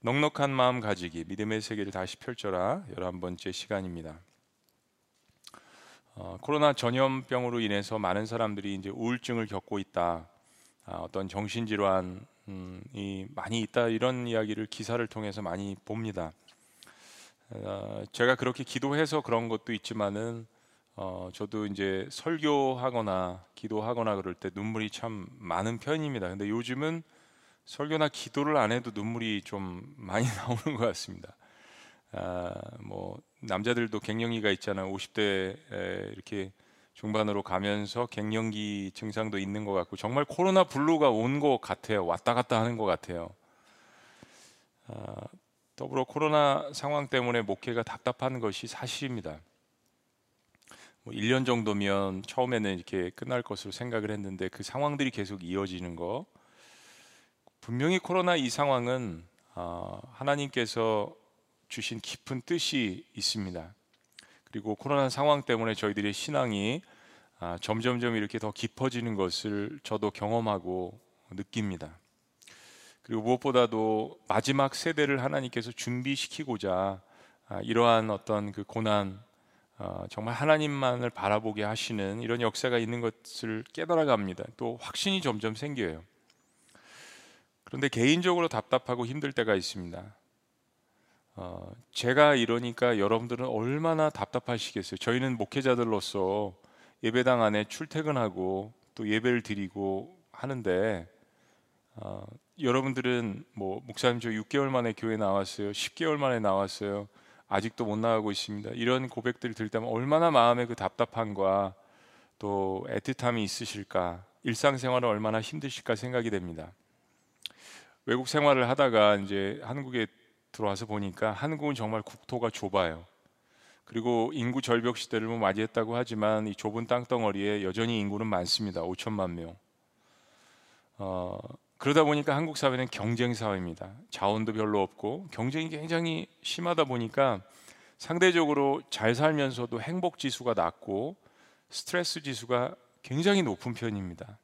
넉넉한 마음 가지기 믿음의 세계를 다시 펼쳐라 열한 번째 시간입니다. 어, 코로나 전염병으로 인해서 많은 사람들이 이제 우울증을 겪고 있다. 아, 어떤 정신질환이 많이 있다 이런 이야기를 기사를 통해서 많이 봅니다. 어, 제가 그렇게 기도해서 그런 것도 있지만은 어, 저도 이제 설교하거나 기도하거나 그럴 때 눈물이 참 많은 편입니다. 근데 요즘은 설교나 기도를 안 해도 눈물이 좀 많이 나오는 것 같습니다. 아, 뭐 남자들도 갱년기가 있잖아요. 50대 이렇게 중반으로 가면서 갱년기 증상도 있는 것 같고 정말 코로나 블루가 온 것 같아요. 왔다 갔다 하는 것 같아요. 아, 더불어 코로나 상황 때문에 목회가 답답한 것이 사실입니다. 뭐 1년 정도면 처음에는 이렇게 끝날 것으로 생각을 했는데 그 상황들이 계속 이어지는 거 분명히 코로나 이 상황은 어, 하나님께서 주신 깊은 뜻이 있습니다. 그리고 코로나 상황 때문에 저희들의 신앙이 아, 점점점 이렇게 더 깊어지는 것을 저도 경험하고 느낍니다. 그리고 무엇보다도 마지막 세대를 하나님께서 준비시키고자 아, 이러한 어떤 그 고난 어, 정말 하나님만을 바라보게 하시는 이런 역사가 있는 것을 깨달아갑니다. 또 확신이 점점 생겨요. 그런데 개인적으로 답답하고 힘들 때가 있습니다. 어, 제가 이러니까 여러분들은 얼마나 답답하시겠어요. 저희는 목회자들로서 예배당 안에 출퇴근하고 또 예배를 드리고 하는데 어, 여러분들은 뭐 목사님 저 6개월 만에 교회 나왔어요. 10개월 만에 나왔어요. 아직도 못 나가고 있습니다. 이런 고백들을 들 때면 얼마나 마음에 그 답답함과 또 애틋함이 있으실까, 일상생활은 얼마나 힘드실까 생각이 됩니다. 외국 생활을 하다가 이제 한국에 들어와서 보니까 한국은 정말 국토가 좁아요. 그리고 인구 절벽 시대를 뭐 맞이했다고 하지만 이 좁은 땅덩어리에 여전히 인구는 많습니다. 5천만 명. 어, 그러다 보니까 한국 사회는 경쟁 사회입니다. 자원도 별로 없고 경쟁이 굉장히 심하다 보니까 상대적으로 잘 살면서도 행복 지수가 낮고 스트레스 지수가 굉장히 높은 편입니다.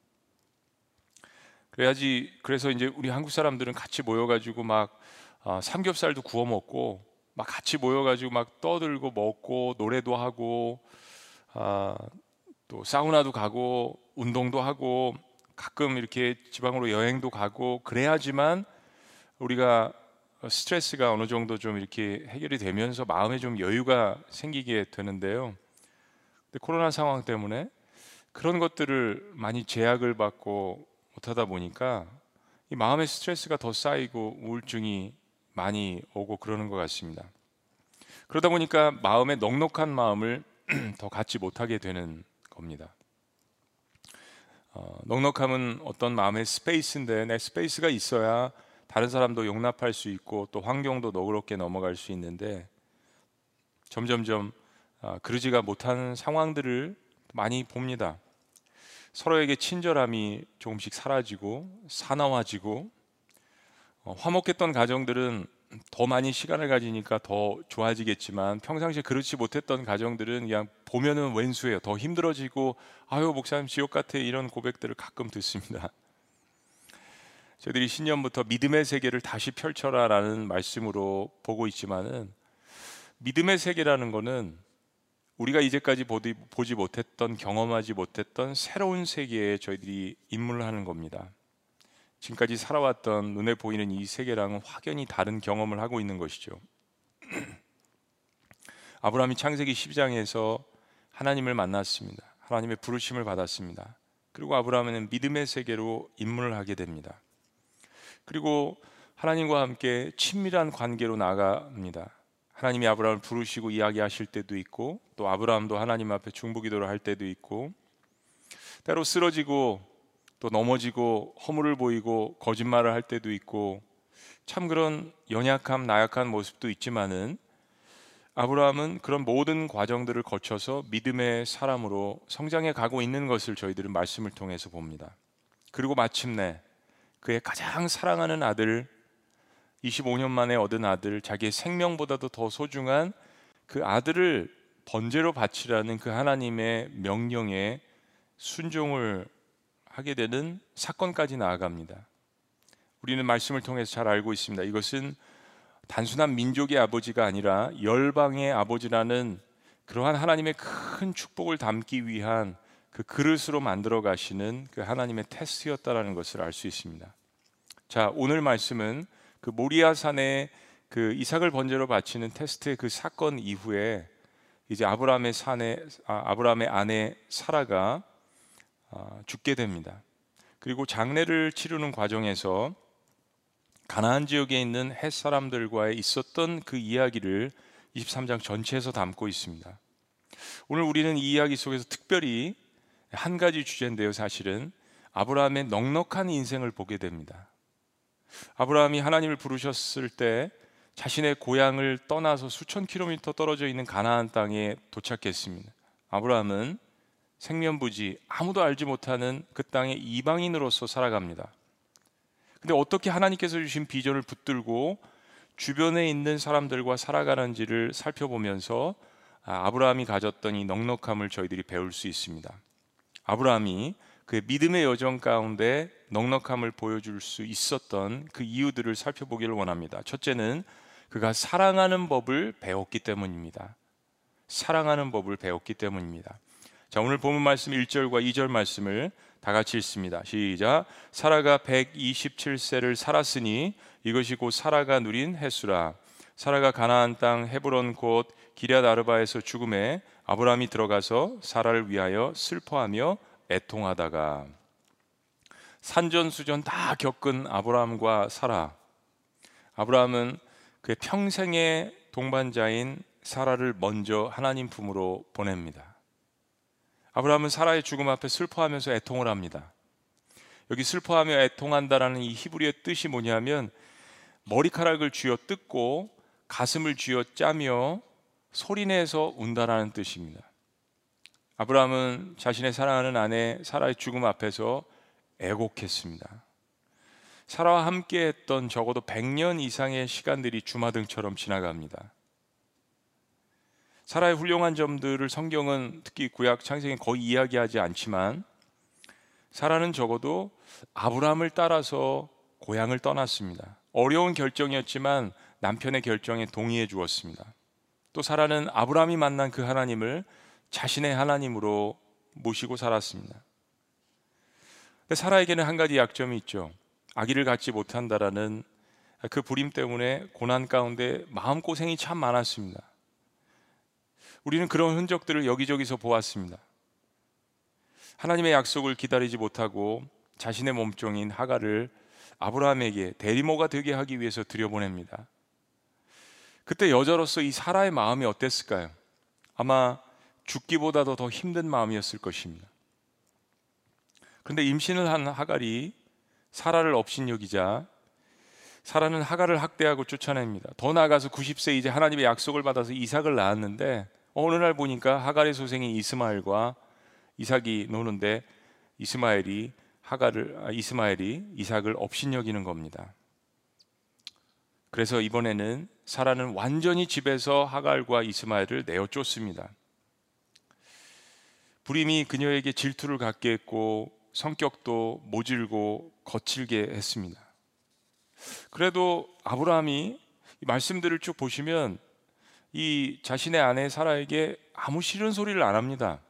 그래야지 그래서 이제 우리 한국 사람들은 같이 모여가지고 막 어, 삼겹살도 구워 먹고 막 같이 모여가지고 막 떠들고 먹고 노래도 하고 아, 또 사우나도 가고 운동도 하고 가끔 이렇게 지방으로 여행도 가고 그래야지만 우리가 스트레스가 어느 정도 좀 이렇게 해결이 되면서 마음에 좀 여유가 생기게 되는데요. 근데 코로나 상황 때문에 그런 것들을 많이 제약을 받고 못하다 보니까 이 마음의 스트레스가 더 쌓이고 우울증이 많이 오고 그러는 것 같습니다. 그러다 보니까 마음의 넉넉한 마음을 더 갖지 못하게 되는 겁니다. 어, 넉넉함은 어떤 마음의 space인데 내 space가 있어야 다른 사람도 용납할 수 있고 또 환경도 너그럽게 넘어갈 수 있는데 점점점 어, 그러지가 못하는 상황들을 많이 봅니다. 서로에게 친절함이 조금씩 사라지고 사나워지고 어, 화목했던 가정들은 더 많이 시간을 가지니까 더 좋아지겠지만 평상시에 그렇지 못했던 가정들은 그냥 보면은 왼수예요. 더 힘들어지고 아유 목사님 지옥 같아 이런 고백들을 가끔 듣습니다. 저희들이 신년부터 믿음의 세계를 다시 펼쳐라라는 말씀으로 보고 있지만은 믿음의 세계라는 거는 우리가 이제까지 보지 못했던 경험하지 못했던 새로운 세계에 저희들이 입문하는 겁니다. 지금까지 살아왔던 눈에 보이는 이 세계랑은 확연히 다른 경험을 하고 있는 것이죠. 아브라함이 창세기 12장에서 하나님을 만났습니다. 하나님의 부르심을 받았습니다. 그리고 아브라함은 믿음의 세계로 입문을 하게 됩니다. 그리고 하나님과 함께 친밀한 관계로 나아갑니다. 하나님이 아브라함을 부르시고 이야기하실 때도 있고 또 아브라함도 하나님 앞에 중보기도를 할 때도 있고 때로 쓰러지고 또 넘어지고 허물을 보이고 거짓말을 할 때도 있고 참 그런 연약함, 나약한 모습도 있지만은 아브라함은 그런 모든 과정들을 거쳐서 믿음의 사람으로 성장해 가고 있는 것을 저희들은 말씀을 통해서 봅니다. 그리고 마침내 그의 가장 사랑하는 아들 25년 만에 얻은 아들 자기의 생명보다도 더 소중한 그 아들을 번제로 바치라는 그 하나님의 명령에 순종을 하게 되는 사건까지 나아갑니다. 우리는 말씀을 통해서 잘 알고 있습니다. 이것은 단순한 민족의 아버지가 아니라 열방의 아버지라는 그러한 하나님의 큰 축복을 담기 위한 그 그릇으로 만들어 가시는 그 하나님의 테스트였다라는 것을 알 수 있습니다. 자, 오늘 말씀은 그 모리아 산에 그 이삭을 번제로 바치는 테스트의 그 사건 이후에 이제 아브라함의 산에 아, 아브라함의 아내 사라가 아, 죽게 됩니다. 그리고 장례를 치르는 과정에서 가나안 지역에 있는 햇 사람들과의 있었던 그 이야기를 23장 전체에서 담고 있습니다. 오늘 우리는 이 이야기 속에서 특별히 한 가지 주제인데요, 사실은 아브라함의 넉넉한 인생을 보게 됩니다. 아브라함이 하나님을 부르셨을 때 자신의 고향을 떠나서 수천 킬로미터 떨어져 있는 가나안 땅에 도착했습니다. 아브라함은 생면부지 아무도 알지 못하는 그 땅의 이방인으로서 살아갑니다. 근데 어떻게 하나님께서 주신 비전을 붙들고 주변에 있는 사람들과 살아가는지를 살펴보면서 아, 아브라함이 가졌던 이 넉넉함을 저희들이 배울 수 있습니다. 아브라함이 그의 믿음의 여정 가운데 넉넉함을 보여줄 수 있었던 그 이유들을 살펴보기를 원합니다. 첫째는 그가 사랑하는 법을 배웠기 때문입니다. 사랑하는 법을 배웠기 때문입니다. 자, 오늘 본문 말씀 1절과 2절 말씀을 다 같이 읽습니다. 시작. 사라가 127세를 살았으니 이것이 곧 사라가 누린 해수라. 사라가 가나안 땅 헤브론 곧 기럇 아르바에서 죽음에 아브라함이 들어가서 사라를 위하여 슬퍼하며 애통하다가 산전수전 다 겪은 아브라함과 사라. 아브라함은 그의 평생의 동반자인 사라를 먼저 하나님 품으로 보냅니다. 아브라함은 사라의 죽음 앞에 슬퍼하면서 애통을 합니다. 여기 슬퍼하며 애통한다라는 이 히브리의 뜻이 뭐냐면 머리카락을 쥐어 뜯고 가슴을 쥐어 짜며 소리내서 운다라는 뜻입니다. 아브라함은 자신의 사랑하는 아내 사라의 죽음 앞에서 애곡했습니다. 사라와 함께 했던 적어도 100년 이상의 시간들이 주마등처럼 지나갑니다. 사라의 훌륭한 점들을 성경은 특히 구약 창세기 거의 이야기하지 않지만 사라는 적어도 아브라함을 따라서 고향을 떠났습니다. 어려운 결정이었지만 남편의 결정에 동의해 주었습니다. 또 사라는 아브라함이 만난 그 하나님을 자신의 하나님으로 모시고 살았습니다. 사라에게는 한 가지 약점이 있죠. 아기를 갖지 못한다라는 그 불임 때문에 고난 가운데 마음고생이 참 많았습니다. 우리는 그런 흔적들을 여기저기서 보았습니다. 하나님의 약속을 기다리지 못하고 자신의 몸종인 하가를 아브라함에게 대리모가 되게 하기 위해서 들여보냅니다. 그때 여자로서 이 사라의 마음이 어땠을까요? 아마 죽기보다도 더 힘든 마음이었을 것입니다. 그런데 임신을 한 하갈이 사라를 업신여기자 사라는 하갈을 학대하고 쫓아냅니다. 더 나아가서 90세 이제 하나님의 약속을 받아서 이삭을 낳았는데 어느 날 보니까 하갈의 소생인 이스마엘과 이삭이 노는데 이스마엘이 하갈을 아, 이스마엘이 이삭을 업신여기는 겁니다. 그래서 이번에는 사라는 완전히 집에서 하갈과 이스마엘을 내어 쫓습니다. 불임이 그녀에게 질투를 갖게 했고 성격도 모질고 거칠게 했습니다. 그래도 아브라함이 말씀들을 쭉 보시면 이 자신의 아내 사라에게 아무 싫은 소리를 안 합니다.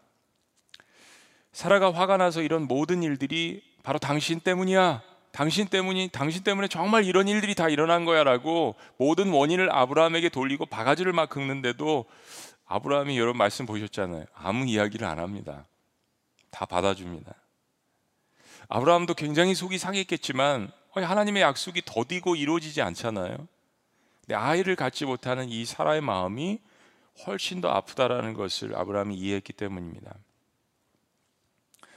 사라가 화가 나서 이런 모든 일들이 바로 당신 때문이야. 당신 때문이 당신 때문에 정말 이런 일들이 다 일어난 거야라고 모든 원인을 아브라함에게 돌리고 바가지를 막 긁는데도 아브라함이 여러분 말씀 보셨잖아요. 아무 이야기를 안 합니다. 다 받아줍니다. 아브라함도 굉장히 속이 상했겠지만 하나님의 약속이 더디고 이루어지지 않잖아요. 근데 아이를 갖지 못하는 이 사라의 마음이 훨씬 더 아프다라는 것을 아브라함이 이해했기 때문입니다.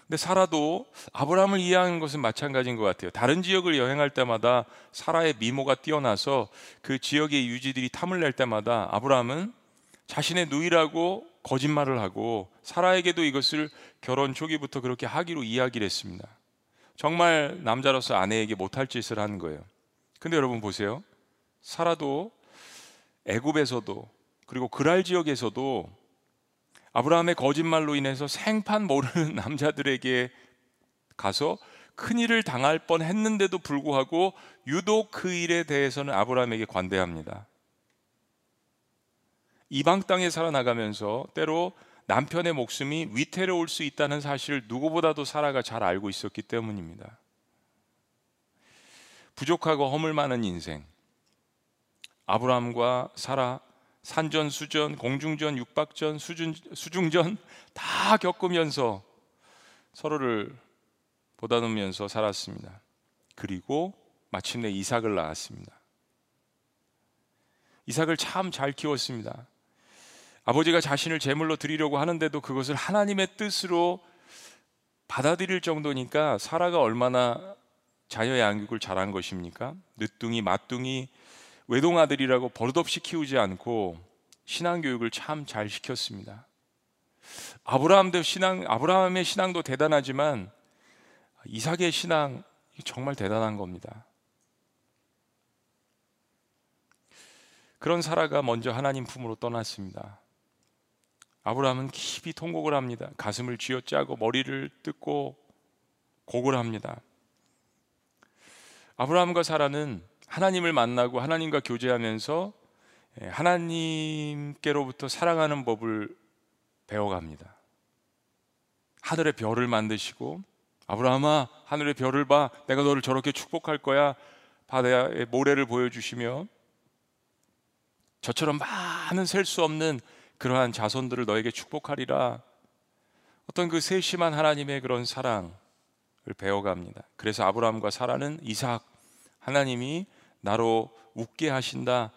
근데 사라도 아브라함을 이해하는 것은 마찬가지인 것 같아요. 다른 지역을 여행할 때마다 사라의 미모가 뛰어나서 그 지역의 유지들이 탐을 낼 때마다 아브라함은 자신의 누이라고 거짓말을 하고 사라에게도 이것을 결혼 초기부터 그렇게 하기로 이야기를 했습니다. 정말 남자로서 아내에게 못할 짓을 하는 거예요. 근데 여러분 보세요. 사라도 애굽에서도 그리고 그랄 지역에서도 아브라함의 거짓말로 인해서 생판 모르는 남자들에게 가서 큰 일을 당할 뻔 했는데도 불구하고 유독 그 일에 대해서는 아브라함에게 관대합니다. 이방 땅에 살아나가면서 때로 남편의 목숨이 위태로울 수 있다는 사실을 누구보다도 사라가 잘 알고 있었기 때문입니다. 부족하고 허물 많은 인생. 아브라함과 사라 산전 수전, 공중전, 육박전, 수중, 수중전 다 겪으면서 서로를 보다놓으면서 살았습니다. 그리고 마침내 이삭을 낳았습니다. 이삭을 참 잘 키웠습니다. 아버지가 자신을 제물로 드리려고 하는데도 그것을 하나님의 뜻으로 받아들일 정도니까 사라가 얼마나 자녀 양육을 잘한 것입니까? 늦둥이, 맞둥이, 외동아들이라고 버릇없이 키우지 않고 신앙 교육을 참 잘 시켰습니다. 아브라함도 신앙, 아브라함의 신앙도 대단하지만 이삭의 신앙 정말 대단한 겁니다. 그런 사라가 먼저 하나님 품으로 떠났습니다. 아브라함은 깊이 통곡을 합니다. 가슴을 쥐어짜고 머리를 뜯고 곡을 합니다. 아브라함과 사라는 하나님을 만나고 하나님과 교제하면서 예, 하나님께로부터 사랑하는 법을 배워갑니다. 하늘의 별을 만드시고 아브라함아 하늘의 별을 봐 내가 너를 저렇게 축복할 거야 바다의 모래를 보여주시며 저처럼 많은 셀 수 없는 그러한 자손들을 너에게 축복하리라 어떤 그 세심한 하나님의 그런 사랑을 배워갑니다. 그래서 아브라함과 사라는 이삭 하나님이 나로 웃게 하신다.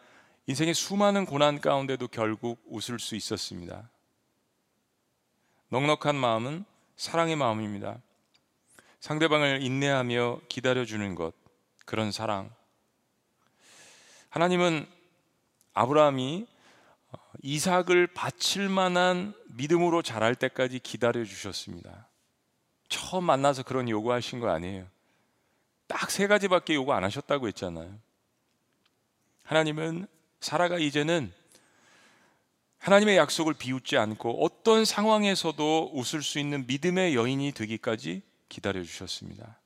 인생의 수많은 고난 가운데도 결국 웃을 수 있었습니다. 넉넉한 마음은 사랑의 마음입니다. 상대방을 인내하며 기다려주는 것, 그런 사랑. 하나님은 아브라함이 이삭을 바칠 만한 믿음으로 자랄 때까지 기다려 주셨습니다. 처음 만나서 그런 요구하신 거 아니에요. 딱 세 가지밖에 요구 안 하셨다고 했잖아요. 하나님은 사라가 이제는 하나님의 약속을 비웃지 않고 어떤 상황에서도 웃을 수 있는 믿음의 여인이 되기까지 기다려 주셨습니다.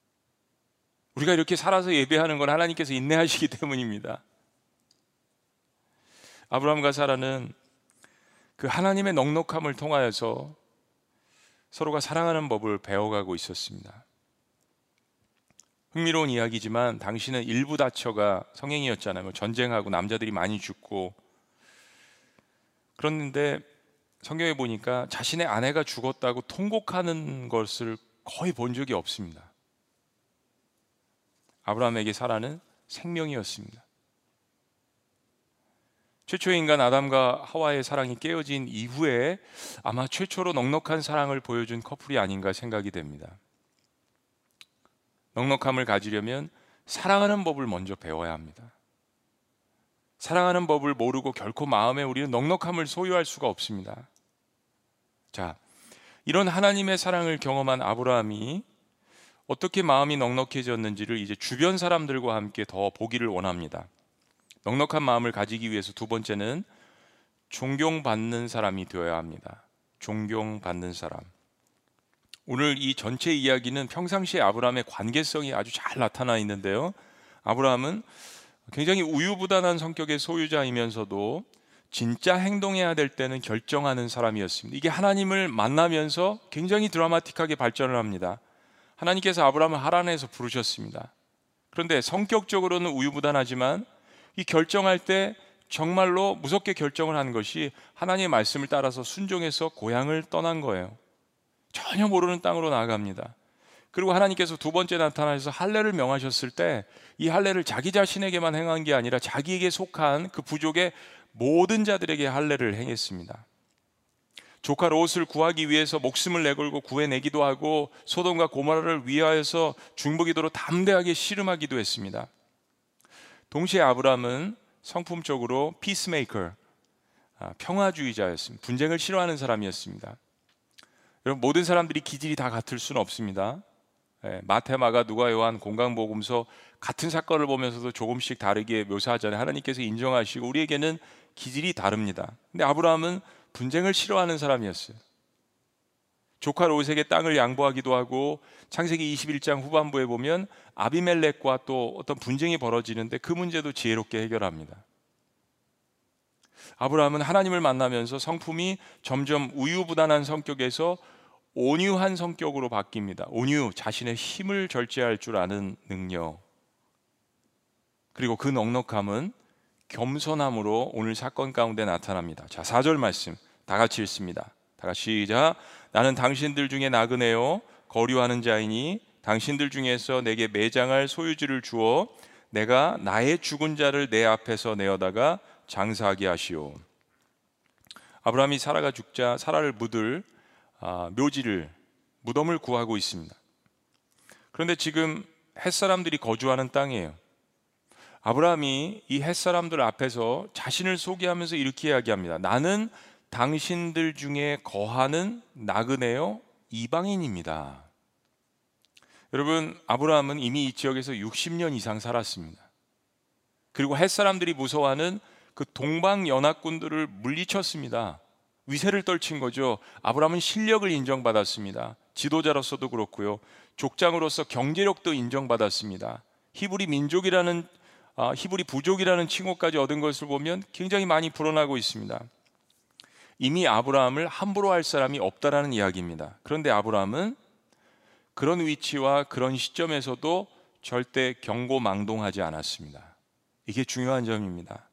우리가 이렇게 살아서 예배하는 건 하나님께서 인내하시기 때문입니다. 아브라함과 사라는 그 하나님의 넉넉함을 통하여서 서로가 사랑하는 법을 배워가고 있었습니다. 흥미로운 이야기지만 당신은 일부 다처가 성행이었잖아요. 뭐 전쟁하고 남자들이 많이 죽고 그런데 성경에 보니까 자신의 아내가 죽었다고 통곡하는 것을 거의 본 적이 없습니다. 아브라함에게 사라는 생명이었습니다. 최초의 인간 아담과 하와의 사랑이 깨어진 이후에 아마 최초로 넉넉한 사랑을 보여준 커플이 아닌가 생각이 됩니다. 넉넉함을 가지려면 사랑하는 법을 먼저 배워야 합니다. 사랑하는 법을 모르고 결코 마음에 우리는 넉넉함을 소유할 수가 없습니다. 자, 이런 하나님의 사랑을 경험한 아브라함이 어떻게 마음이 넉넉해졌는지를 이제 주변 사람들과 함께 더 보기를 원합니다. 넉넉한 마음을 가지기 위해서 두 번째는 존경받는 사람이 되어야 합니다. 존경받는 사람. 오늘 이 전체 이야기는 평상시에 아브라함의 관계성이 아주 잘 나타나 있는데요. 아브라함은 굉장히 우유부단한 성격의 소유자이면서도 진짜 행동해야 될 때는 결정하는 사람이었습니다. 이게 하나님을 만나면서 굉장히 드라마틱하게 발전을 합니다. 하나님께서 아브라함을 하란에서 부르셨습니다. 그런데 성격적으로는 우유부단하지만 이 결정할 때 정말로 무섭게 결정을 한 것이 하나님의 말씀을 따라서 순종해서 고향을 떠난 거예요. 전혀 모르는 땅으로 나아갑니다. 그리고 하나님께서 두 번째 나타나셔서 할례를 명하셨을 때 이 할례를 자기 자신에게만 행한 게 아니라 자기에게 속한 그 부족의 모든 자들에게 할례를 행했습니다. 조카 롯을 구하기 위해서 목숨을 내걸고 구해내기도 하고 소돔과 고모라를 위하여서 중보기도로 담대하게 씨름하기도 했습니다. 동시에 아브라함은 성품적으로 피스메이커, 아, 평화주의자였습니다. 분쟁을 싫어하는 사람이었습니다. 여러분 모든 사람들이 기질이 다 같을 수는 없습니다. 예, 마테마가 누가 요한 공강복음서 같은 사건을 보면서도 조금씩 다르게 묘사하잖아요. 하나님께서 인정하시고 우리에게는 기질이 다릅니다. 근데 아브라함은 분쟁을 싫어하는 사람이었어요. 조카 롯에게 땅을 양보하기도 하고 창세기 21장 후반부에 보면 아비멜렉과 또 어떤 분쟁이 벌어지는데 그 문제도 지혜롭게 해결합니다. 아브라함은 하나님을 만나면서 성품이 점점 우유부단한 성격에서 온유한 성격으로 바뀝니다. 온유, 자신의 힘을 절제할 줄 아는 능력. 그리고 그 넉넉함은 겸손함으로 오늘 사건 가운데 나타납니다. 자, 4절 말씀 다 같이 읽습니다. 다 같이 시작. 나는 당신들 중에 나그네요 거류하는 자이니 당신들 중에서 내게 매장할 소유지를 주어 내가 나의 죽은 자를 내 앞에서 내어다가 장사하게 하시오. 아브라함이 사라가 죽자 사라를 묻을 아, 묘지를 무덤을 구하고 있습니다. 그런데 지금 햇사람들이 거주하는 땅이에요. 아브라함이 이 햇사람들 앞에서 자신을 소개하면서 이렇게 이야기합니다. 나는 당신들 중에 거하는 나그네요 이방인입니다. 여러분 아브라함은 이미 이 지역에서 60년 이상 살았습니다. 그리고 햇 사람들이 무서워하는 그 동방 연합군들을 물리쳤습니다. 위세를 떨친 거죠. 아브라함은 실력을 인정받았습니다. 지도자로서도 그렇고요. 족장으로서 경제력도 인정받았습니다. 히브리 민족이라는 아, 히브리 부족이라는 칭호까지 얻은 것을 보면 굉장히 많이 불어나고 있습니다. 이미 아브라함을 함부로 할 사람이 없다라는 이야기입니다. 그런데 아브라함은 그런 위치와 그런 시점에서도 절대 경고망동하지 않았습니다. 이게 중요한 점입니다.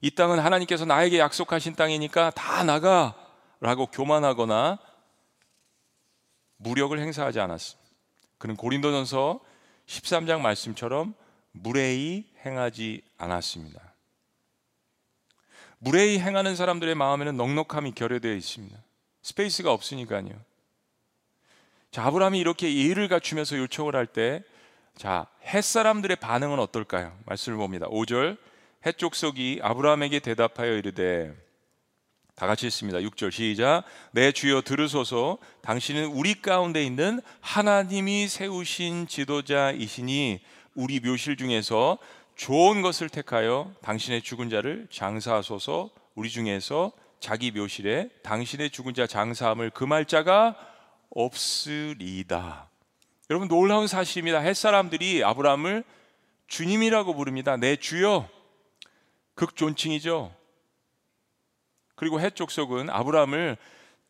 이 땅은 하나님께서 나에게 약속하신 땅이니까 다 나가 라고 교만하거나 무력을 행사하지 않았습니다. 그는 고린도전서 13장 말씀처럼 무례히 행하지 않았습니다. 무례히 행하는 사람들의 마음에는 넉넉함이 결여되어 있습니다. space가 없으니까요. 자, 아브라함이 이렇게 예의를 갖추면서 요청을 할 때, 자, 헷 사람들의 반응은 어떨까요? 말씀을 봅니다. 5절, 헷 족속이 아브라함에게 대답하여 이르되, 다 같이 읽습니다. 6절 시작. 내 주여 들으소서 당신은 우리 가운데 있는 하나님이 세우신 지도자이시니 우리 묘실 중에서 좋은 것을 택하여 당신의 죽은 자를 장사하소서 우리 중에서 자기 묘실에 당신의 죽은 자 장사함을 금할 자가 없으리다. 여러분 놀라운 사실입니다. 햇사람들이 아브라함을 주님이라고 부릅니다. 내 주여. 극존칭이죠. 그리고 해족속은 아브라함을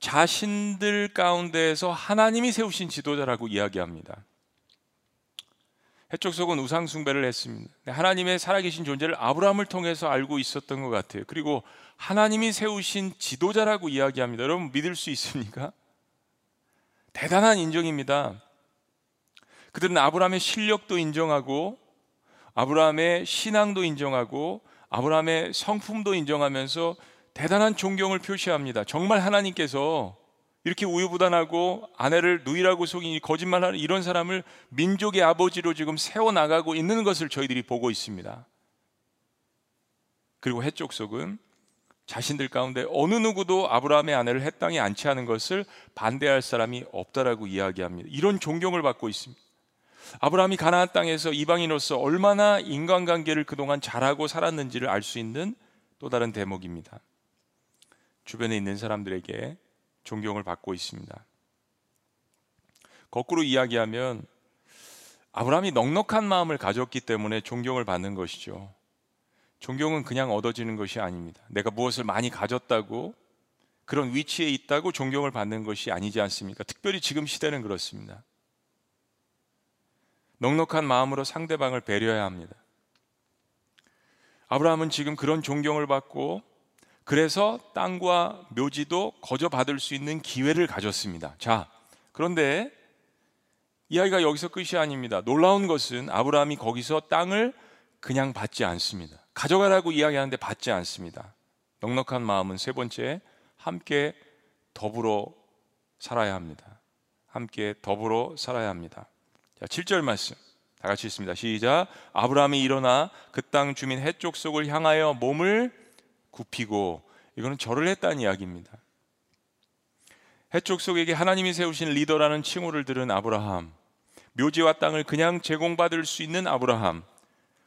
자신들 가운데에서 하나님이 세우신 지도자라고 이야기합니다. 해족속은 우상 숭배를 했습니다. 하나님의 살아계신 존재를 아브라함을 통해서 알고 있었던 것 같아요. 그리고 하나님이 세우신 지도자라고 이야기합니다. 여러분 믿을 수 있습니까? 대단한 인정입니다. 그들은 아브라함의 실력도 인정하고 아브라함의 신앙도 인정하고 아브라함의 성품도 인정하면서 대단한 존경을 표시합니다. 정말 하나님께서 이렇게 우유부단하고 아내를 누이라고 속이 거짓말하는 이런 사람을 민족의 아버지로 지금 세워 나가고 있는 것을 저희들이 보고 있습니다. 그리고 해족속은 자신들 가운데 어느 누구도 아브라함의 아내를 해 땅에 안치 않은 것을 반대할 사람이 없다라고 이야기합니다. 이런 존경을 받고 있습니다. 아브라함이 가나안 땅에서 이방인으로서 얼마나 인간관계를 그동안 잘하고 살았는지를 알 수 있는 또 다른 대목입니다. 주변에 있는 사람들에게 존경을 받고 있습니다. 거꾸로 이야기하면 아브라함이 넉넉한 마음을 가졌기 때문에 존경을 받는 것이죠. 존경은 그냥 얻어지는 것이 아닙니다. 내가 무엇을 많이 가졌다고 그런 위치에 있다고 존경을 받는 것이 아니지 않습니까? 특별히 지금 시대는 그렇습니다. 넉넉한 마음으로 상대방을 배려해야 합니다. 아브라함은 지금 그런 존경을 받고 그래서 땅과 묘지도 거저 받을 수 있는 기회를 가졌습니다. 자, 그런데 이야기가 여기서 끝이 아닙니다. 놀라운 것은 아브라함이 거기서 땅을 그냥 받지 않습니다. 가져가라고 이야기하는데 받지 않습니다. 넉넉한 마음은 세 번째, 함께 더불어 살아야 합니다. 함께 더불어 살아야 합니다. 자, 7절 말씀. 다 같이 있습니다. 시작. 아브라함이 일어나 그 땅 주민 해쪽 속을 향하여 몸을 굽히고 이거는 절을 했다는 이야기입니다. 해쪽 속에게 하나님이 세우신 리더라는 칭호를 들은 아브라함, 묘지와 땅을 그냥 제공받을 수 있는 아브라함.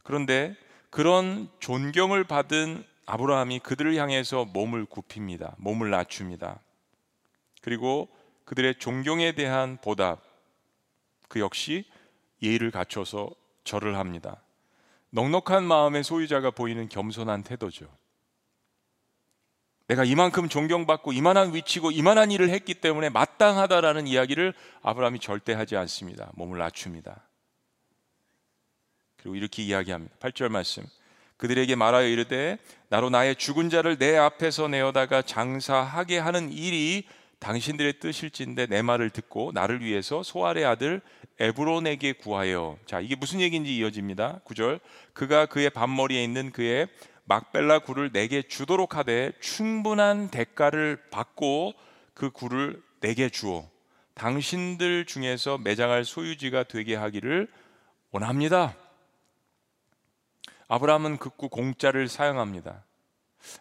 그런데 그런 존경을 받은 아브라함이 그들을 향해서 몸을 굽힙니다. 몸을 낮춥니다. 그리고 그들의 존경에 대한 보답 그 역시 예의를 갖춰서 절을 합니다. 넉넉한 마음의 소유자가 보이는 겸손한 태도죠. 내가 이만큼 존경받고 이만한 위치고 이만한 일을 했기 때문에 마땅하다라는 이야기를 아브라함이 절대 하지 않습니다. 몸을 낮춥니다. 그리고 이렇게 이야기합니다. 8절 말씀. 그들에게 말하여 이르되 나로 나의 죽은 자를 내 앞에서 내어다가 장사하게 하는 일이 당신들의 뜻일진데 내 말을 듣고 나를 위해서 소알의 아들 에브론에게 구하여 자 이게 무슨 얘기인지 이어집니다 9절 그가 그의 반머리에 있는 그의 막벨라 굴을 내게 주도록 하되 충분한 대가를 받고 그 굴을 내게 주어 당신들 중에서 매장할 소유지가 되게 하기를 원합니다 아브라함은 극구 공짜를 사용합니다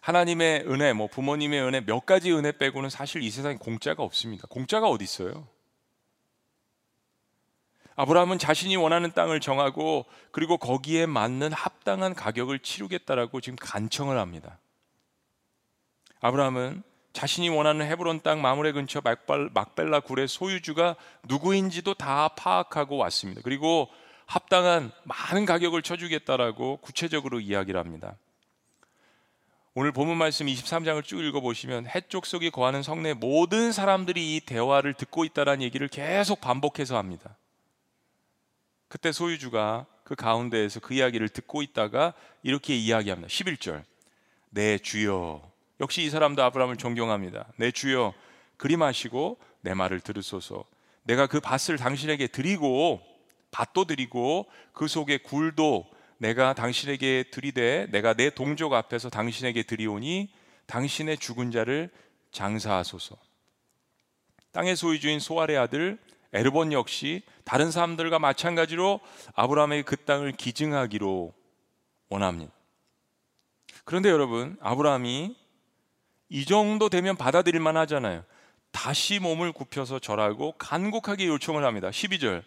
하나님의 은혜, 뭐 부모님의 은혜 몇 가지 은혜 빼고는 사실 이 세상에 공짜가 없습니다. 공짜가 어디 있어요? 아브라함은 자신이 원하는 땅을 정하고 그리고 거기에 맞는 합당한 가격을 치르겠다라고 지금 간청을 합니다. 아브라함은 자신이 원하는 헤브론 땅 마무레 근처 막벨라 굴의 소유주가 누구인지도 다 파악하고 왔습니다. 그리고 합당한 많은 가격을 쳐주겠다라고 구체적으로 이야기를 합니다. 오늘 본문 말씀 23장을 쭉 읽어보시면 해쪽 속에 거하는 성내 모든 사람들이 이 대화를 듣고 있다라는 얘기를 계속 반복해서 합니다. 그때 소유주가 그 가운데에서 그 이야기를 듣고 있다가 이렇게 이야기합니다. 11절. 내 주여. 역시 이 사람도 아브라함을 존경합니다. 내 주여. 그리 마시고 내 말을 들으소서. 내가 그 밭을 당신에게 드리고 밭도 드리고 그 속에 굴도 내가 당신에게 드리되 내가 내 동족 앞에서 당신에게 드리오니 당신의 죽은 자를 장사하소서. 땅의 소유주인 소알의 아들 에르본 역시 다른 사람들과 마찬가지로 아브라함에게 그 땅을 기증하기로 원합니다. 그런데 여러분, 아브라함이 이 정도 되면 받아들일 만 하잖아요. 다시 몸을 굽혀서 절하고 간곡하게 요청을 합니다. 12절.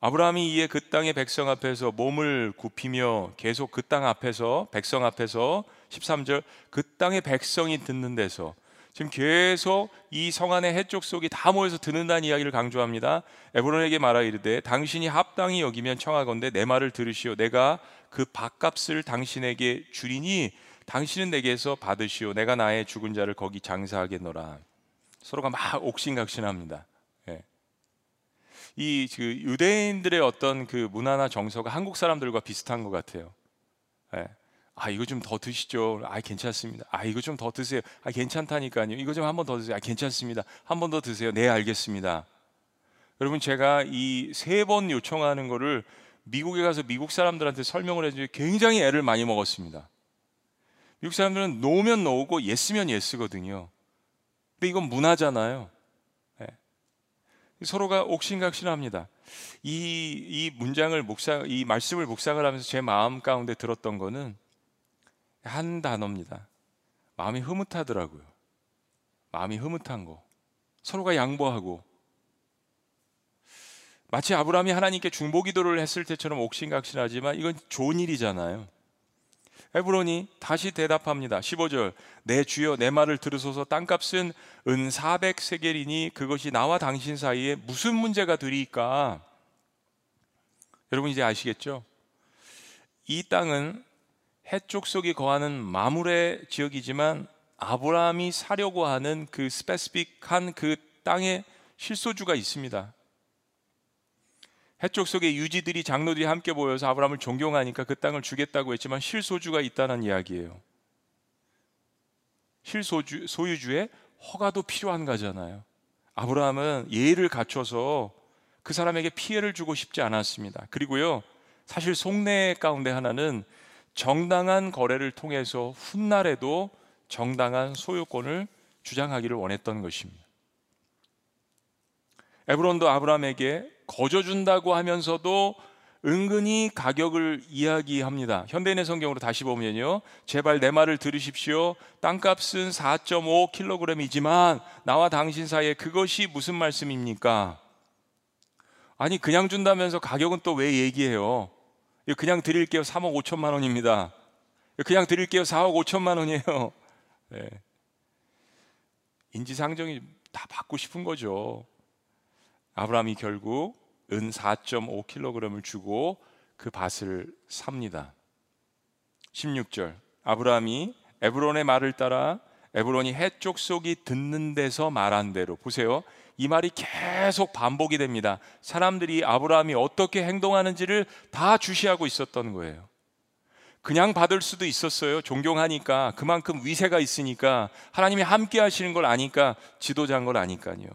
아브라함이 이에 그 땅의 백성 앞에서 몸을 굽히며 계속 그 땅 앞에서 백성 앞에서 13절 그 땅의 백성이 듣는 데서 지금 계속 이 성 안의 해쪽 속이 다 모여서 듣는다는 이야기를 강조합니다. 에브론에게 말하 이르되 당신이 합당히 여기면 청하건대 내 말을 들으시오 내가 그 밥값을 당신에게 주리니 당신은 내게서 받으시오 내가 나의 죽은 자를 거기 장사하겠노라. 서로가 막 옥신각신합니다. 이그 유대인들의 어떤 그 문화나 정서가 한국 사람들과 비슷한 것 같아요. 네. 아 이거 좀 더 드시죠. 아 괜찮습니다. 아 이거 좀 더 드세요. 아 괜찮다니까요. 이거 좀 한 번 더 드세요. 아 괜찮습니다. 한 번 더 드세요. 네 알겠습니다. 여러분 제가 이 세 번 요청하는 거를 미국에 가서 미국 사람들한테 설명을 해주니 굉장히 애를 많이 먹었습니다. 미국 사람들은 노면 노고 예스면 예스거든요. 근데 이건 문화잖아요. 서로가 옥신각신합니다. 이, 이 문장을 묵상, 이 말씀을 묵상을 하면서 제 마음 가운데 들었던 거는 한 단어입니다. 마음이 흐뭇하더라고요. 마음이 흐뭇한 거. 서로가 양보하고. 마치 아브라함이 하나님께 중보 기도를 했을 때처럼 옥신각신하지만 이건 좋은 일이잖아요. 헤브론이 다시 대답합니다. 15절 내 주여 내 말을 들으소서 땅값은 은 400세겔이니 그것이 나와 당신 사이에 무슨 문제가 되리까? 여러분 이제 아시겠죠? 이 땅은 해쪽 속에 거하는 마물의 지역이지만 아브라함이 사려고 하는 그 스페시픽한 그 땅에 실소주가 있습니다. 해쪽 속에 유지들이 장로들이 함께 모여서 아브라함을 존경하니까 그 땅을 주겠다고 했지만 실소주가 있다는 이야기예요. 실소주 소유주의 허가도 필요한 거잖아요. 아브라함은 예의를 갖춰서 그 사람에게 피해를 주고 싶지 않았습니다. 그리고요, 사실 속내 가운데 하나는 정당한 거래를 통해서 훗날에도 정당한 소유권을 주장하기를 원했던 것입니다. 에브론도 아브라함에게 거저 준다고 하면서도 은근히 가격을 이야기합니다. 현대인의 성경으로 다시 보면요. 제발 내 말을 들으십시오. 땅값은 4.5kg이지만 나와 당신 사이에 그것이 무슨 말씀입니까? 아니 그냥 준다면서 가격은 또 왜 얘기해요? 그냥 드릴게요. 3억 5천만 원입니다. 그냥 드릴게요. 4억 5천만 원이에요. 네. 인지상정이 다 받고 싶은 거죠. 아브라함이 결국 은 4.5kg을 주고 그 밭을 삽니다. 16절 아브라함이 에브론의 말을 따라 에브론이 해쪽 속이 듣는 데서 말한 대로 보세요. 이 말이 계속 반복이 됩니다. 사람들이 아브라함이 어떻게 행동하는지를 다 주시하고 있었던 거예요. 그냥 받을 수도 있었어요. 존경하니까 그만큼 위세가 있으니까 하나님이 함께 하시는 걸 아니까 지도자인 걸 아니까요.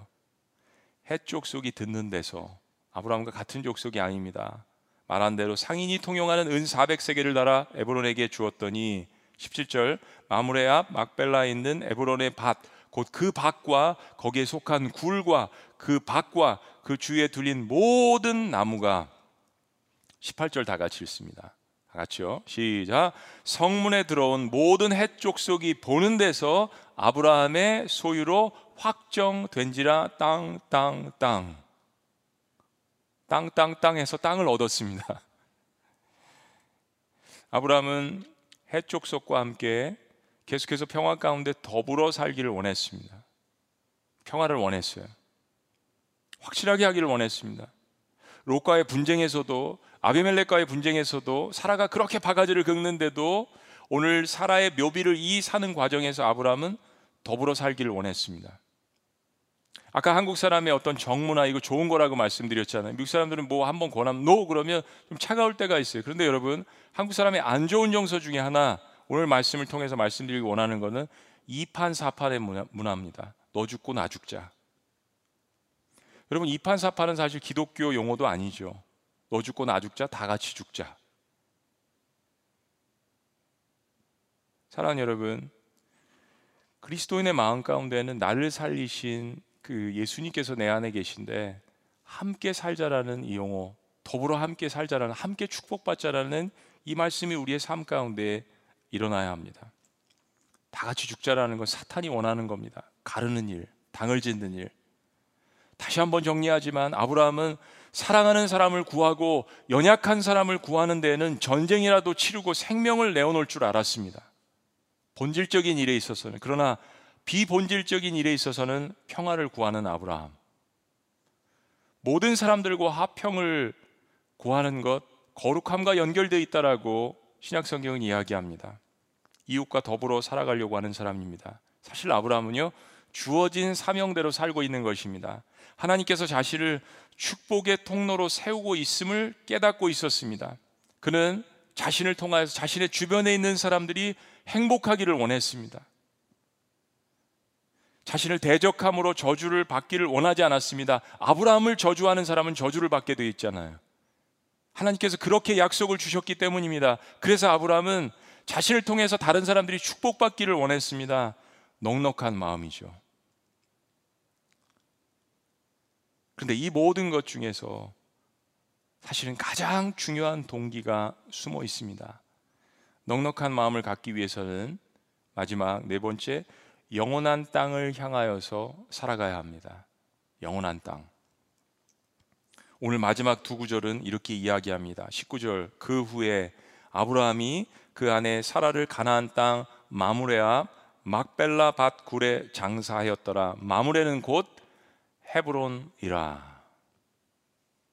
해쪽 속이 듣는 데서 아브라함과 같은 족속이 아닙니다. 말한 대로 상인이 통용하는 은 400세계를 달아 에브론에게 주었더니 17절 마무레 앞 막벨라에 있는 에브론의 밭 곧 그 밭과 거기에 속한 굴과 그 밭과 그 주위에 둘린 모든 나무가 18절 다 같이 읽습니다. 다 같이요. 시작. 성문에 들어온 모든 해쪽 속이 보는 데서 아브라함의 소유로 확정된지라 땅 땅 땅. 땅 땅 땅에서 땅을 얻었습니다. 아브라함은 해쪽 속과 함께 계속해서 평화 가운데 더불어 살기를 원했습니다. 평화를 원했어요. 확실하게 하기를 원했습니다. 롯과의 분쟁에서도 아비멜렉과의 분쟁에서도 사라가 그렇게 바가지를 긁는데도 오늘 사라의 묘비를 이 사는 과정에서 아브라함은 더불어 살기를 원했습니다. 아까 한국 사람의 어떤 정문화 이거 좋은 거라고 말씀드렸잖아요. 미국 사람들은 뭐 한번 권하면 노 그러면 좀 차가울 때가 있어요. 그런데 여러분 한국 사람의 안 좋은 정서 중에 하나 오늘 말씀을 통해서 말씀드리기 원하는 거는 이판사판의 문화, 입니다너 죽고 나 죽자. 여러분 이판사판은 사실 기독교 용어도 아니죠. 너 죽고 나 죽자 다 같이 죽자. 사랑하는 여러분, 그리스도인의 마음 가운데는 나를 살리신 그 예수님께서 내 안에 계신데 함께 살자라는 이 용어, 더불어 함께 살자라는 함께 축복받자라는 이 말씀이 우리의 삶 가운데 일어나야 합니다. 다 같이 죽자라는 건 사탄이 원하는 겁니다. 가르는 일, 당을 짓는 일. 다시 한번 정리하지만 아브라함은 사랑하는 사람을 구하고 연약한 사람을 구하는 데에는 전쟁이라도 치르고 생명을 내어놓을 줄 알았습니다. 본질적인 일에 있어서는 그러나 비본질적인 일에 있어서는 평화를 구하는 아브라함. 모든 사람들과 화평을 구하는 것 거룩함과 연결되어 있다라고 신약 성경은 이야기합니다. 이웃과 더불어 살아가려고 하는 사람입니다. 사실 아브라함은요 주어진 사명대로 살고 있는 것입니다. 하나님께서 자신을 축복의 통로로 세우고 있음을 깨닫고 있었습니다. 그는 자신을 통하여서 자신의 주변에 있는 사람들이 행복하기를 원했습니다. 자신을 대적함으로 저주를 받기를 원하지 않았습니다. 아브라함을 저주하는 사람은 저주를 받게 되어 있잖아요. 하나님께서 그렇게 약속을 주셨기 때문입니다. 그래서 아브라함은 자신을 통해서 다른 사람들이 축복받기를 원했습니다. 넉넉한 마음이죠. 그런데 이 모든 것 중에서 사실은 가장 중요한 동기가 숨어 있습니다. 넉넉한 마음을 갖기 위해서는 마지막 네 번째 영원한 땅을 향하여서 살아가야 합니다. 영원한 땅. 오늘 마지막 두 구절은 이렇게 이야기합니다. 19절 그 후에 아브라함이 그 안에 사라를 가나안 땅 마무레아 막벨라 밭 굴에 장사하였더라. 마무레는 곧 헤브론이라.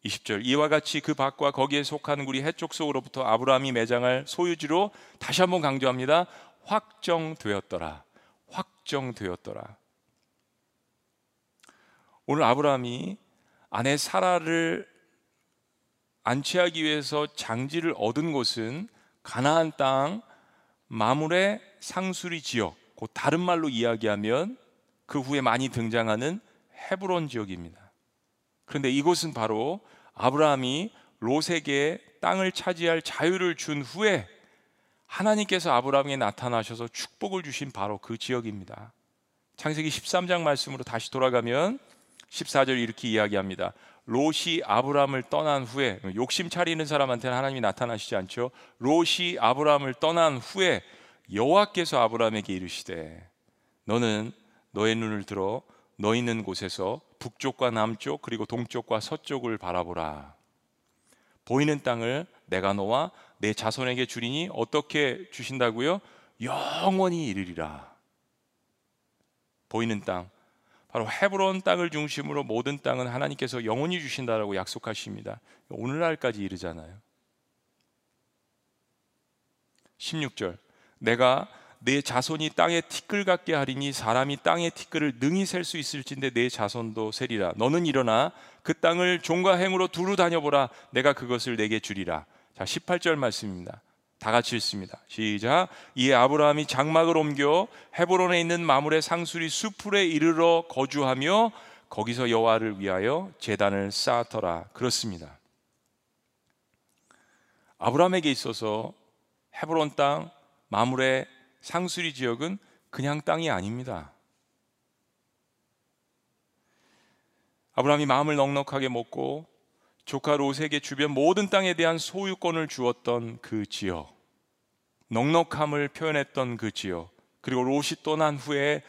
20절 이와 같이 그 밭과 거기에 속하는 굴이 해쪽 속으로부터 아브라함이 매장할 소유지로 다시 한번 강조합니다. 확정되었더라. 확정되었더라. 오늘 아브라함이 아내 사라를 안치하기 위해서 장지를 얻은 곳은 가나안 땅 마물의 상수리 지역, 곧 다른 말로 이야기하면 그 후에 많이 등장하는 헤브론 지역입니다. 그런데 이곳은 바로 아브라함이 롯에게 땅을 차지할 자유를 준 후에 하나님께서 아브라함에게 나타나셔서 축복을 주신 바로 그 지역입니다. 창세기 13장 말씀으로 다시 돌아가면 14절 이렇게 이야기합니다. 롯이 아브라함을 떠난 후에 욕심 차리는 사람한테는 하나님이 나타나시지 않죠. 롯이 아브라함을 떠난 후에 여호와께서 아브라함에게 이르시되 너는 너의 눈을 들어 너 있는 곳에서 북쪽과 남쪽 그리고 동쪽과 서쪽을 바라보라. 보이는 땅을 내가 너와 내 자손에게 주리니 어떻게 주신다고요? 영원히 이르리라. 보이는 땅 바로 헤브론 땅을 중심으로 모든 땅은 하나님께서 영원히 주신다라고 약속하십니다. 오늘날까지 이르잖아요. 16절. 내가 내 자손이 땅에 티끌 같게 하리니 사람이 땅의 티끌을 능히 셀 수 있을진데 내 자손도 세리라. 너는 일어나 그 땅을 종과 행으로 두루 다녀보라. 내가 그것을 내게 주리라. 자 18절 말씀입니다 다 같이 읽습니다. 시작. 이에 아브라함이 장막을 옮겨 헤브론에 있는 마물의 상수리 수풀에 이르러 거주하며 거기서 여호와를 위하여 제단을 쌓더라. 그렇습니다. 아브라함에게 있어서 헤브론 땅 마물의 상수리 지역은 그냥 땅이 아닙니다. 아브라함이 마음을 넉넉하게 먹고 조카 롯에게 주변 모든 땅에 대한 소유권을 주었던 그 지역, 넉넉함을 표현했던 그 지역, 그리고 롯이 떠난 후에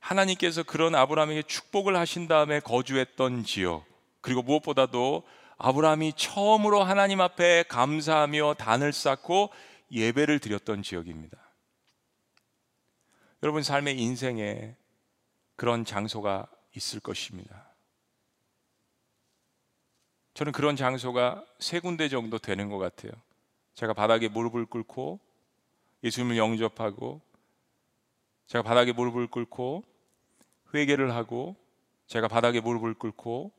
하나님께서 그런 아브라함에게 축복을 하신 다음에 거주했던 지역, 그리고 무엇보다도 아브라함이 처음으로 하나님 앞에 감사하며 단을 쌓고 예배를 드렸던 지역입니다. 여러분 삶의 인생에 그런 장소가 있을 것입니다. 저는 그런 장소가 세 군데 정도 되는 것 같아요. 제가 바닥에 무릎을 꿇고 예수님을 영접하고 제가 바닥에 무릎을 꿇고 회개를 하고 제가 바닥에 무릎을 꿇고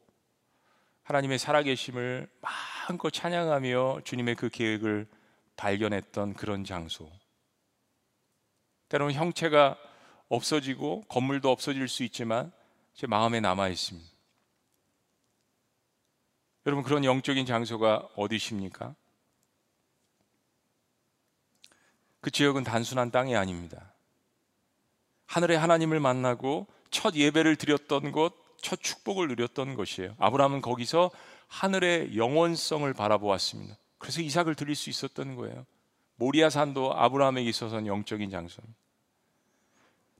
하나님의 살아계심을 마음껏 찬양하며 주님의 그 계획을 발견했던 그런 장소. 때로는 형체가 없어지고 건물도 없어질 수 있지만 제 마음에 남아 있습니다. 여러분 그런 영적인 장소가 어디십니까? 그 지역은 단순한 땅이 아닙니다. 하늘에 하나님을 만나고 첫 예배를 드렸던 곳, 첫 축복을 누렸던 것이에요. 아브라함은 거기서 하늘의 영원성을 바라보았습니다. 그래서 이삭을 드릴 수 있었던 거예요. 모리아 산도 아브라함에게 있어서는 영적인 장소입니다.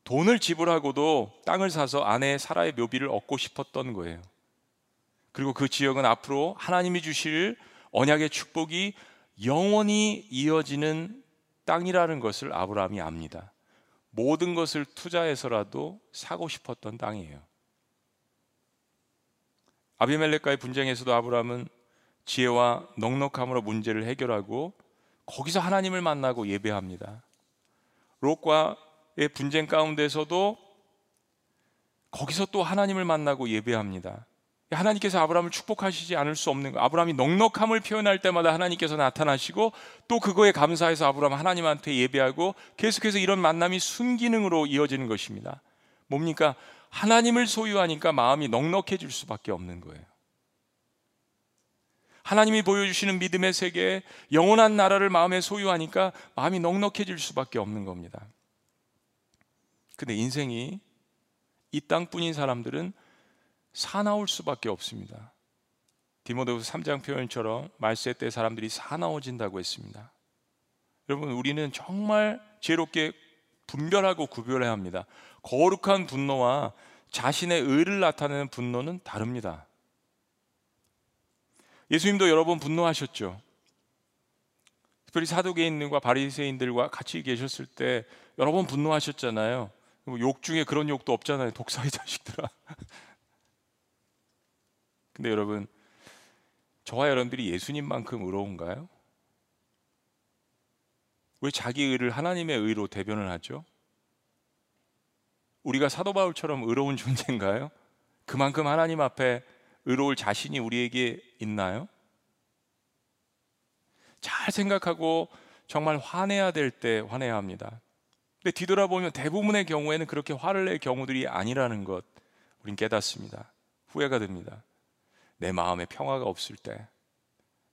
돈을 지불하고도 땅을 사서 아내 사라의 묘비를 얻고 싶었던 거예요. 그리고 그 지역은 앞으로 하나님이 주실 언약의 축복이 영원히 이어지는 땅이라는 것을 아브라함이 압니다. 모든 것을 투자해서라도 사고 싶었던 땅이에요. 아비멜렉과의 분쟁에서도 아브라함은 지혜와 넉넉함으로 문제를 해결하고 거기서 하나님을 만나고 예배합니다. 롯과의 분쟁 가운데서도 거기서 또 하나님을 만나고 예배합니다. 하나님께서 아브라함을 축복하시지 않을 수 없는 거. 아브라함이 넉넉함을 표현할 때마다 하나님께서 나타나시고 또 그거에 감사해서 아브라함 하나님한테 예배하고 계속해서 이런 만남이 순기능으로 이어지는 것입니다. 뭡니까? 하나님을 소유하니까 마음이 넉넉해질 수밖에 없는 거예요. 하나님이 보여주시는 믿음의 세계, 영원한 나라를 마음에 소유하니까 마음이 넉넉해질 수밖에 없는 겁니다. 근데 인생이 이 땅뿐인 사람들은 사나울 수밖에 없습니다. 디모데후서 3장 표현처럼 말세 때 사람들이 사나워진다고 했습니다. 여러분 우리는 정말 지롭게 분별하고 구별해야 합니다. 거룩한 분노와 자신의 의를 나타내는 분노는 다릅니다. 예수님도 여러 번 분노하셨죠. 특별히 사두개인들과 바리새인들과 같이 계셨을 때 여러 번 분노하셨잖아요. 뭐욕 중에 그런 욕도 없잖아요. 독사의 자식들아. 근데 여러분, 저와 여러분들이 예수님만큼 의로운가요? 왜 자기 의를 하나님의 의로 대변을 하죠? 우리가 사도 바울처럼 의로운 존재인가요? 그만큼 하나님 앞에 의로울 자신이 우리에게 있나요? 잘 생각하고 정말 화내야 될 때 화내야 합니다. 근데 뒤돌아보면 대부분의 경우에는 그렇게 화를 낼 경우들이 아니라는 것 우린 깨닫습니다. 후회가 됩니다. 내 마음에 평화가 없을 때,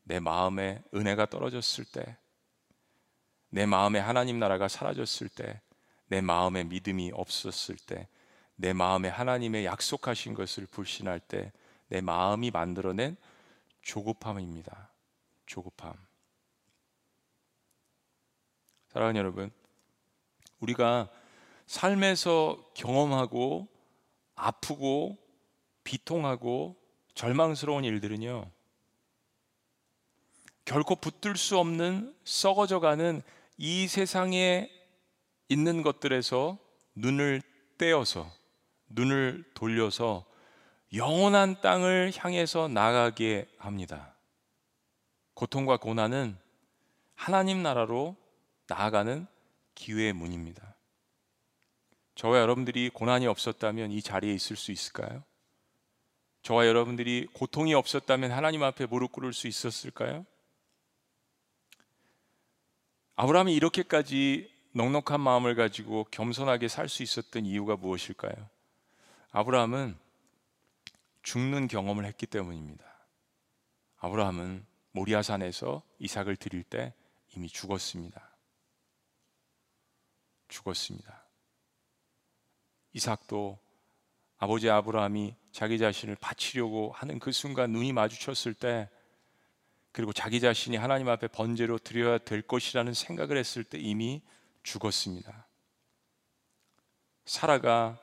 내 마음에 은혜가 떨어졌을 때, 내 마음에 하나님 나라가 사라졌을 때, 내 마음에 믿음이 없었을 때, 내 마음에 하나님의 약속하신 것을 불신할 때, 내 마음이 만들어낸 조급함입니다. 조급함. 사랑하는 여러분, 우리가 삶에서 경험하고 아프고 비통하고 절망스러운 일들은요, 결코 붙들 수 없는 썩어져 가는 이 세상에 있는 것들에서 눈을 떼어서 눈을 돌려서 영원한 땅을 향해서 나가게 합니다. 고통과 고난은 하나님 나라로 나아가는 기회의 문입니다. 저와 여러분들이 고난이 없었다면 이 자리에 있을 수 있을까요? 저와 여러분들이 고통이 없었다면 하나님 앞에 무릎 꿇을 수 있었을까요? 아브라함이 이렇게까지 넉넉한 마음을 가지고 겸손하게 살 수 있었던 이유가 무엇일까요? 아브라함은 죽는 경험을 했기 때문입니다. 아브라함은 모리아산에서 이삭을 드릴 때 이미 죽었습니다. 죽었습니다. 이삭도 아버지 아브라함이 자기 자신을 바치려고 하는 그 순간 눈이 마주쳤을 때 그리고 자기 자신이 하나님 앞에 번제로 드려야 될 것이라는 생각을 했을 때 이미 죽었습니다. 사라가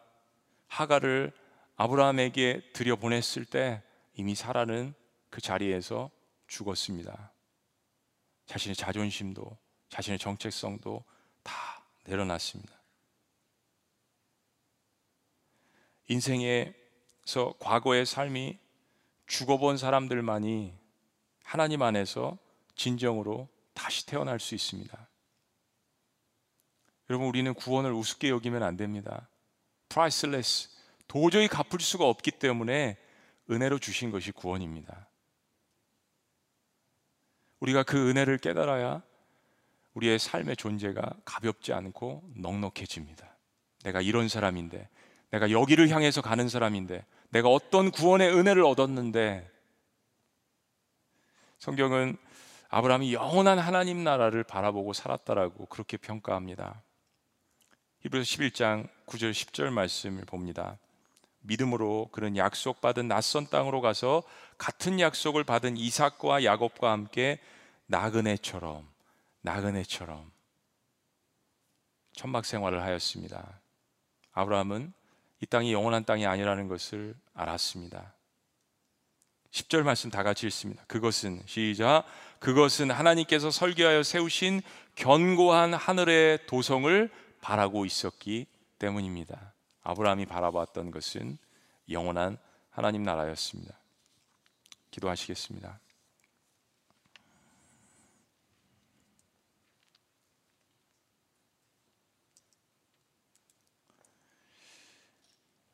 하가를 아브라함에게 들여 보냈을 때 이미 사라는 그 자리에서 죽었습니다. 자신의 자존심도 자신의 정체성도 다 내려놨습니다. 인생에서 과거의 삶이 죽어본 사람들만이 하나님 안에서 진정으로 다시 태어날 수 있습니다. 여러분 우리는 구원을 우습게 여기면 안 됩니다. priceless 도저히 갚을 수가 없기 때문에 은혜로 주신 것이 구원입니다. 우리가 그 은혜를 깨달아야 우리의 삶의 존재가 가볍지 않고 넉넉해집니다. 내가 이런 사람인데, 내가 여기를 향해서 가는 사람인데, 내가 어떤 구원의 은혜를 얻었는데, 성경은 아브라함이 영원한 하나님 나라를 바라보고 살았다라고 그렇게 평가합니다. 히브리서 11장 9절 10절 말씀을 봅니다. 믿음으로 그는 약속받은 낯선 땅으로 가서 같은 약속을 받은 이삭과 야곱과 함께 나그네처럼 나그네처럼 천막 생활을 하였습니다. 아브라함은 이 땅이 영원한 땅이 아니라는 것을 알았습니다. 10절 말씀 다 같이 읽습니다. 그것은 시작 그것은 하나님께서 설계하여 세우신 견고한 하늘의 도성을 바라고 있었기 때문입니다. 아브라함이 바라봤던 것은 영원한 하나님 나라였습니다. 기도하시겠습니다.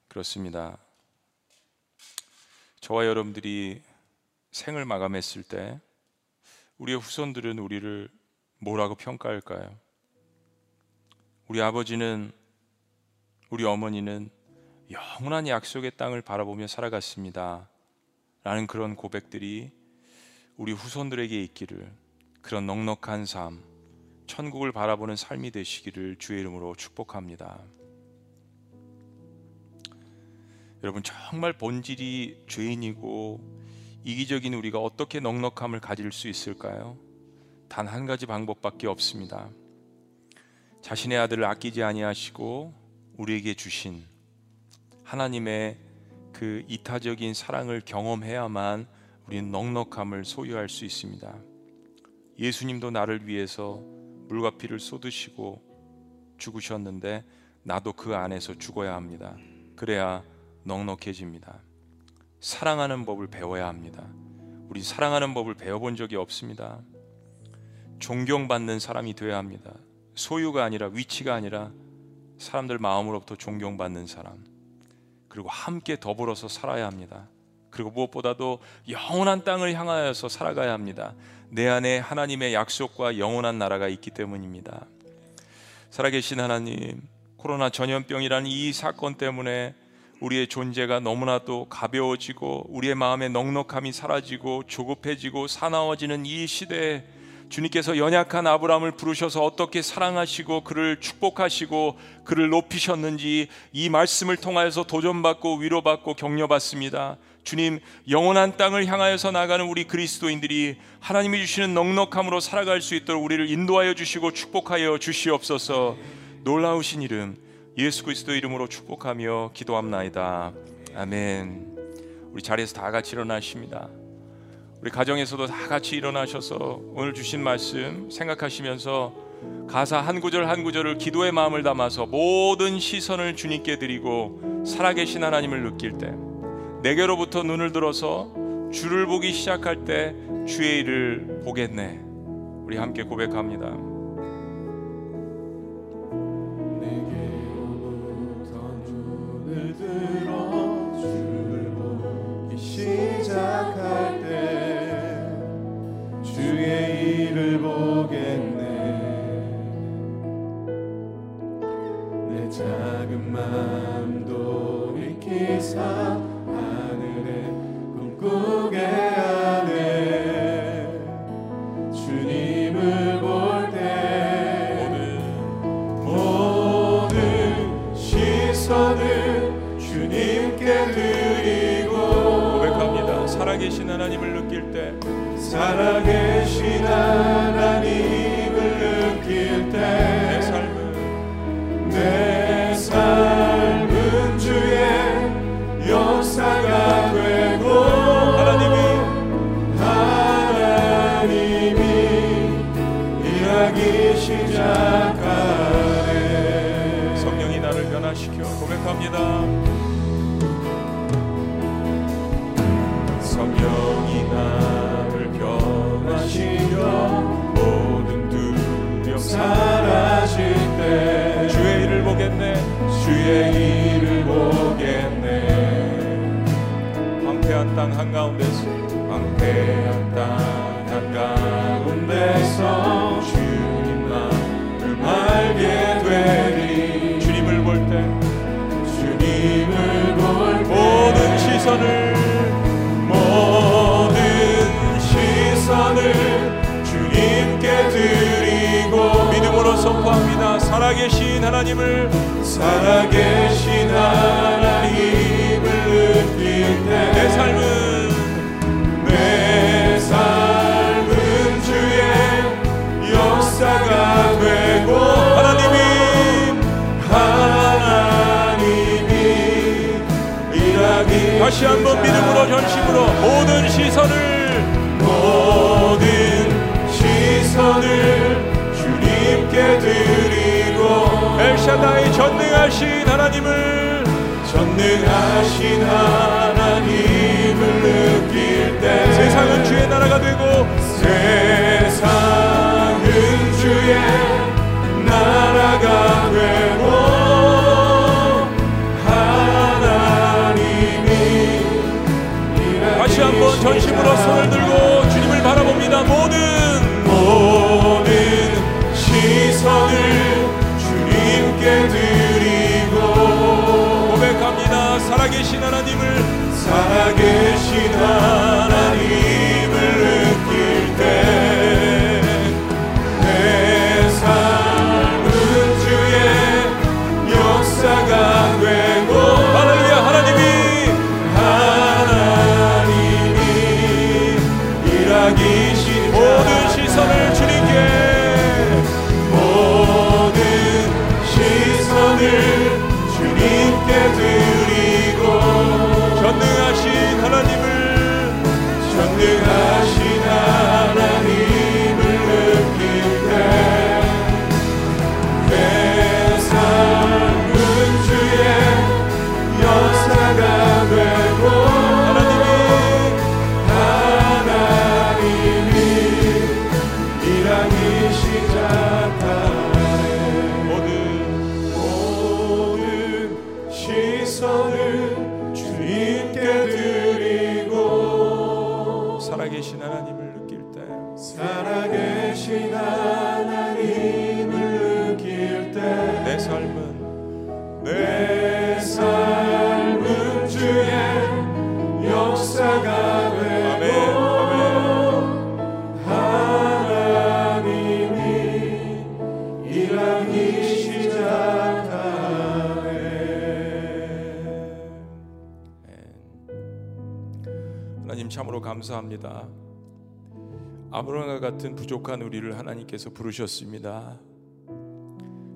그렇습니다. 저와 여러분들이 생을 마감했을 때 우리의 후손들은 우리를 뭐라고 평가할까요? 우리 아버지는 우리 어머니는 영원한 약속의 땅을 바라보며 살아갔습니다. 라는 그런 고백들이 우리 후손들에게 있기를 그런 넉넉한 삶, 천국을 바라보는 삶이 되시기를 주의 이름으로 축복합니다. 여러분 정말 본질이 죄인이고 이기적인 우리가 어떻게 넉넉함을 가질 수 있을까요? 단 한 가지 방법밖에 없습니다. 자신의 아들을 아끼지 아니하시고 우리에게 주신 하나님의 그 이타적인 사랑을 경험해야만 우리는 넉넉함을 소유할 수 있습니다. 예수님도 나를 위해서 물과 피를 쏟으시고 죽으셨는데 나도 그 안에서 죽어야 합니다. 그래야 넉넉해집니다. 사랑하는 법을 배워야 합니다. 우리 사랑하는 법을 배워본 적이 없습니다. 존경받는 사람이 되어야 합니다. 소유가 아니라 위치가 아니라 사람들 마음으로부터 존경받는 사람. 그리고 함께 더불어서 살아야 합니다. 그리고 무엇보다도 영원한 땅을 향하여서 살아가야 합니다. 내 안에 하나님의 약속과 영원한 나라가 있기 때문입니다. 살아계신 하나님, 코로나 전염병이라는 이 사건 때문에 우리의 존재가 너무나도 가벼워지고 우리의 마음의 넉넉함이 사라지고 조급해지고 사나워지는 이 시대에 주님께서 연약한 아브라함을 부르셔서 어떻게 사랑하시고 그를 축복하시고 그를 높이셨는지 이 말씀을 통하여서 도전받고 위로받고 격려받습니다. 주님 영원한 땅을 향하여서 나가는 우리 그리스도인들이 하나님이 주시는 넉넉함으로 살아갈 수 있도록 우리를 인도하여 주시고 축복하여 주시옵소서. 놀라우신 이름 예수 그리스도 이름으로 축복하며 기도합나이다. 아멘. 우리 자리에서 다 같이 일어나십니다. 우리 가정에서도 다 같이 일어나셔서 오늘 주신 말씀 생각하시면서 가사 한 구절 한 구절을 기도의 마음을 담아서 모든 시선을 주님께 드리고 살아계신 하나님을 느낄 때 내게로부터 눈을 들어서 주를 보기 시작할 때 주의 일을 보겠네. 우리 함께 고백합니다. 들어 주를 보기 시작할 때 주의 일을 보겠네. 내 작은 마음도 익히사 하늘에 꿈꾸게 주님께 드리고 고백합니다. 살아계신 하나님을 느낄 때 살아계신 하나님을 느낄 내때 삶은 내 삶은 주의 역사가 되고 하나님이 하나님이 일하기 시작 주의 일을 보겠네. 황폐한 땅 한가운데서 황폐한 땅 한가운데서 주님만을 알게 되리. 주님을 볼 때 주님을 볼 때 모든 시선을 선포합니다. 살아계신 하나님을 살아계신 하나님을 느낄 때 내 삶은 엘샤다의 전능하신 하나님을 전능하신 하나님을 느낄 때 세상은 주의 나라가 되고 세상은 주의 나라가 되고 다시 한번 전심으로 손을 들고 주님을 바라봅니다. 모든 모든 시선을 주님께 드리고 고백합니다. 살아계신 하나님을 살아계신 하나님 같은 부족한 우리를 하나님께서 부르셨습니다.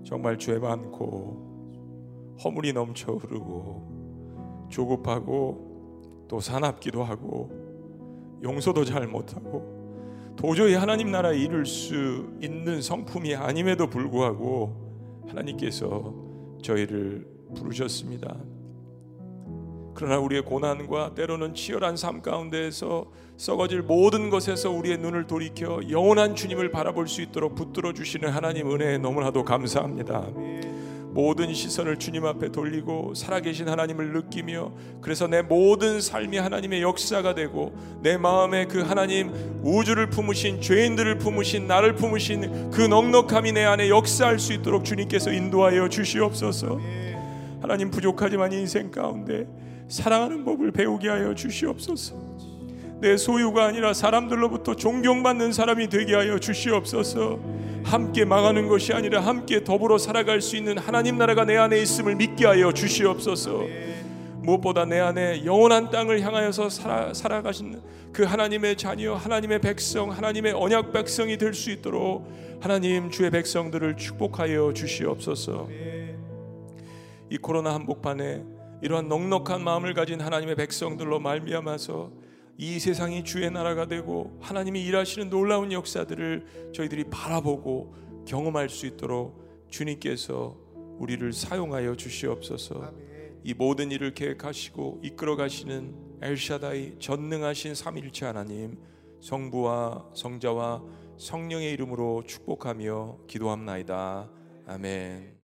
정말 죄 많고 허물이 넘쳐 흐르고 조급하고 또 사납기도 하고 용서도 잘 못하고 도저히 하나님 나라에 이룰 수 있는 성품이 아님에도 불구하고 하나님께서 저희를 부르셨습니다. 그러나 우리의 고난과 때로는 치열한 삶 가운데에서 썩어질 모든 것에서 우리의 눈을 돌이켜 영원한 주님을 바라볼 수 있도록 붙들어 주시는 하나님 은혜에 너무나도 감사합니다. 모든 시선을 주님 앞에 돌리고 살아계신 하나님을 느끼며 그래서 내 모든 삶이 하나님의 역사가 되고 내 마음에 그 하나님 우주를 품으신 죄인들을 품으신 나를 품으신 그 넉넉함이 내 안에 역사할 수 있도록 주님께서 인도하여 주시옵소서. 하나님 부족하지만 인생 가운데 사랑하는 법을 배우게 하여 주시옵소서. 내 소유가 아니라 사람들로부터 존경받는 사람이 되게 하여 주시옵소서. 함께 망하는 것이 아니라 함께 더불어 살아갈 수 있는 하나님 나라가 내 안에 있음을 믿게 하여 주시옵소서. 무엇보다 내 안에 영원한 땅을 향하여서 살아, 살아가신 그 하나님의 자녀, 하나님의 백성, 하나님의 언약 백성이 될 수 있도록 하나님 주의 백성들을 축복하여 주시옵소서. 이 코로나 한복판에 이러한 넉넉한 마음을 가진 하나님의 백성들로 말미암아서 이 세상이 주의 나라가 되고 하나님이 일하시는 놀라운 역사들을 저희들이 바라보고 경험할 수 있도록 주님께서 우리를 사용하여 주시옵소서. 이 모든 일을 계획하시고 이끌어 가시는 엘샤다이 전능하신 삼일체 하나님 성부와 성자와 성령의 이름으로 축복하며 기도합나이다. 아멘.